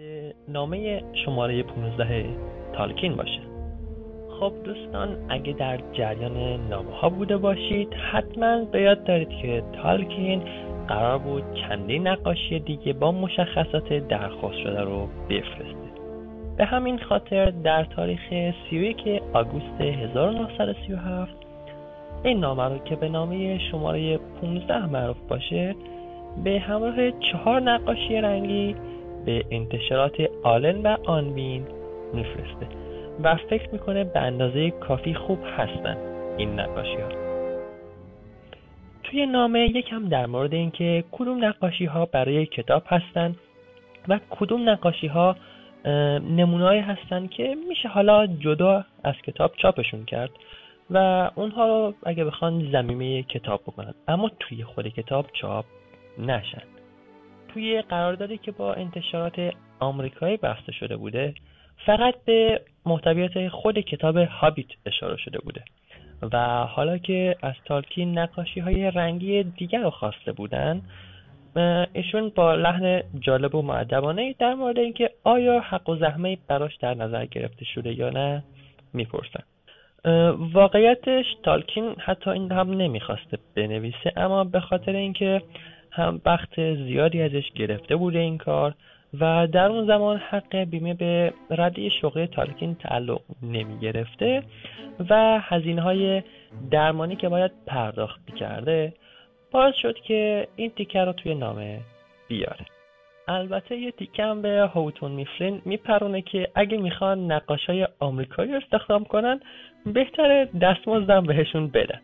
که نامه شماره 15 تالکین باشه. خب دوستان اگه در جریان نامه ها بوده باشید حتما به یاد دارید که تالکین قرار بود چندین نقاشی دیگه با مشخصات درخواست شده رو بفرسته. به همین خاطر در تاریخ 31 آگوست 1937 این نامه رو که به نامه شماره 15 معروف باشه به همراه چهار نقاشی رنگی به انتشارات آلن و آنوین میفرسته و فکر می‌کنه به اندازه کافی خوب هستن این نقاشی ها توی نامه یکم در مورد اینکه کدوم نقاشی ها برای کتاب هستن و کدوم نقاشی ها نمونهایی هستن که میشه حالا جدا از کتاب چاپشون کرد و اونها رو اگه بخوان زمینه کتاب بکنن. اما توی خود کتاب چاپ نشن. توی قراردادی که با انتشارات آمریکایی بسته شده بوده فقط به محتویات خود کتاب هابیت اشاره شده بوده. و حالا که از تالکین نقاشی های رنگی دیگر رو خواسته بودن ایشون با لحن جالب و معدبانه در مورد اینکه آیا حق و زحمه براش در نظر گرفته شده یا نه می‌پرسن. واقعیتش تالکین حتی این هم نمی‌خواسته بنویسه اما به خاطر اینکه هم وقت زیادی ازش گرفته بوده این کار و در اون زمان حق بیمه به ردی شغل تالکین تعلق نمی گرفته و هزینه های درمانی که باید پرداخت کرده باعث شد که این تیکه رو توی نامه بیاره. البته یه تیکه هم به هوتون میفلین میپرونه که اگه می‌خوان نقاش های آمریکایی استخدام کنن بهتره دستمزدم بهشون بدن.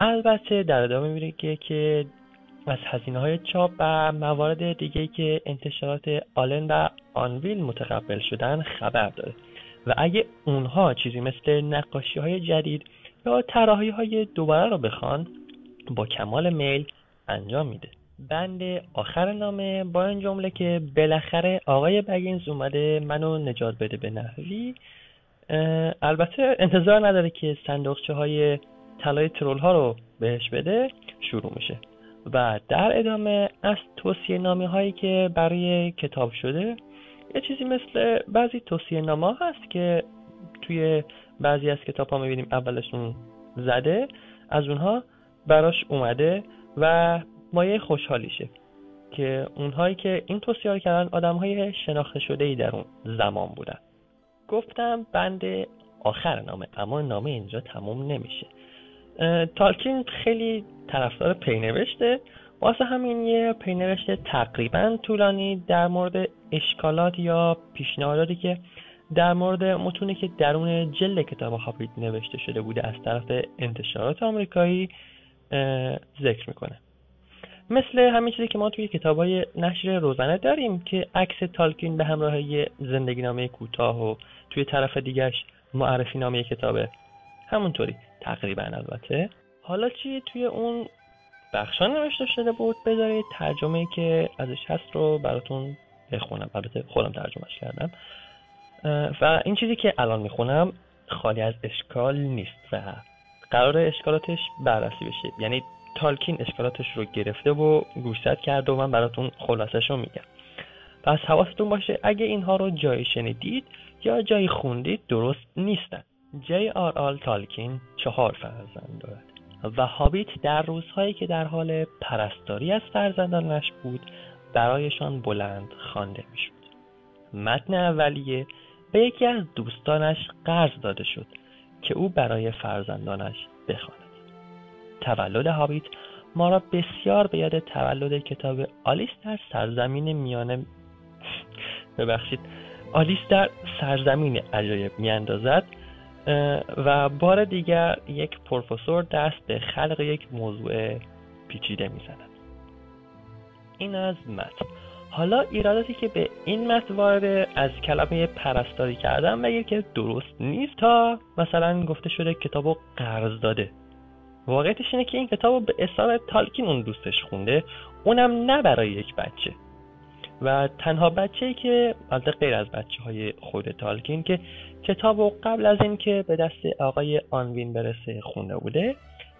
البته در ادامه میره که که از هزینه های چاپ و موارد دیگه که انتشارات آلن و آنویل متقبل شدن خبر داره. و اگه اونها چیزی مثل نقاشی های جدید یا طراحی های دوباره رو بخوان با کمال میل انجام میده. بند آخر نامه با این جمله که بالاخره آقای بگینز اومده منو نجات بده به نحوی البته انتظار نداره که صندوقچه های طلای ترول ها رو بهش بده شروع میشه. و در ادامه از توصیه نامه هایی که برای کتاب شده یه چیزی مثل بعضی توصیه نامه هست که توی بعضی از کتاب ها می‌بینیم اولشون زده از اونها براش اومده و مایه خوشحالیشه که اونهایی که این توصیه رو کردن آدم های شناخته شده ای در اون زمان بودن. گفتم بند آخر نامه اما نامه اینجا تموم نمیشه. تالکین خیلی طرفدار پینوشته واسه همین یه پینوشت تقریبا طولانی در مورد اشکالات یا پیشنهاداتی که در مورد متونی که درون جلد کتاب هابیت نوشته شده بوده از طرف انتشارات آمریکایی ذکر می‌کنه. مثل همین چیزی که ما توی کتاب های نشر روزنه داریم که عکس تالکین به همراه یه زندگی نامه کوتاه و توی طرف دیگرش معرفی نامه کتابه. همونطوری. تقریبا البته. حالا چی توی اون بخشا نوشته شده بود؟ بذارید ترجمه که ازش هست رو براتون بخونم. البته خودم ترجمهش کردم. و این چیزی که الان می‌خونم خالی از اشکال نیست و قرار اشکالاتش بررسی بشه. یعنی تالکین اشکالاتش رو گرفته و گوشزد کرده و من براتون خلاصش رو میگم. پس حواستون باشه اگه اینها رو جایی شنیدید یا جایی خوندید درست نیستن. جی آر آل تالکین چهار فرزند دارد و هابیت در روزهایی که در حال پرستاری از فرزندانش بود برایشان بلند خوانده می‌شد. متن اولیه به یکی از دوستانش قرض داده شد که او برای فرزندانش بخواند. تولد هابیت ما را بسیار به یاد تولد کتاب آلیس در سرزمین میانه ببخشید آلیس در سرزمین عجایب میاندازد. و بار دیگر یک پروفسور دست به خلق یک موضوع پیچیده می‌زند. این از متن. حالا ایراداتی که به این متن وارد از کلمه پرستاری کردم بگیر که درست نیست تا مثلا گفته شده کتابو قرض داده. واقعیتش اینه که این کتاب به اصال تالکین اون دوستش خونده اونم نه برای یک بچه. و تنها بچه ای که البته غیر از بچه های خود تالکین که کتاب و قبل از اینکه به دست آقای آنوین برسه خونده بوده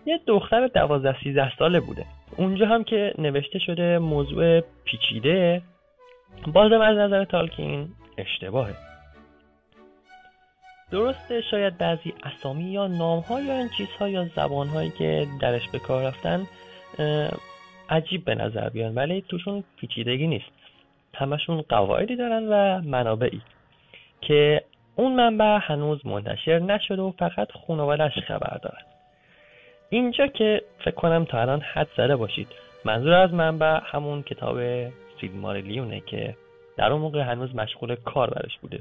یه دختر دوازده سیزده ساله بوده. اونجا هم که نوشته شده موضوع پیچیده بازم از نظر تالکین اشتباهه. درسته شاید بعضی اسامی یا نامها یا این چیزها یا زبانهایی که درش به کار رفتن عجیب به نظر بیان ولی توشون پیچیدگی نیست. همشون قواعدی دارن و منابعی که اون منبع هنوز منتشر نشده و فقط خانوادش خبر دارن. اینجا که فکر کنم تا الان حد زده باشید منظور از منبع همون کتاب سیلماریلیونه که در اون موقع هنوز مشغول کار برش بوده.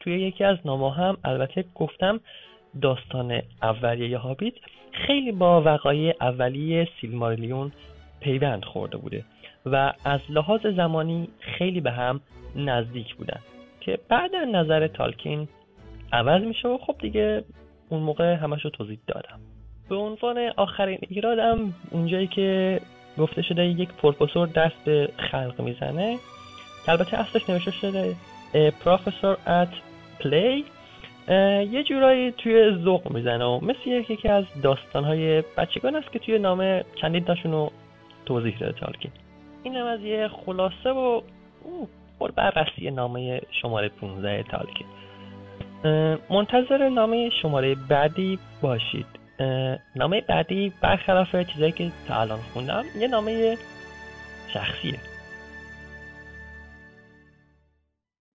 توی یکی از نامه هم البته گفتم داستان اولیه هابیت خیلی با وقایع اولیه سیلماریلیون پیوند خورده بوده. و از لحاظ زمانی خیلی به هم نزدیک بودن که بعد نظر تالکین عوض میشه و خب دیگه اون موقع همش رو توضیح دادم. به عنوان آخرین ایرادم اونجایی که گفته شده یک پروفسور دست به خلق می‌زنه البته اصلش نوشته شده پروفسور ات پلی یه جورایی توی ذوق می‌زنه و مثل یکی از داستانهای بچگان است که توی نامه چندین تاشون رو توضیح داده تالکین. این هم از یه خلاصه و پر بررسی نامه شماره 15 تالکین منتظر نامه شماره بعدی باشید. نامه بعدی برخلاف چیزایی که تا الان خوندم یه نامه شخصیه.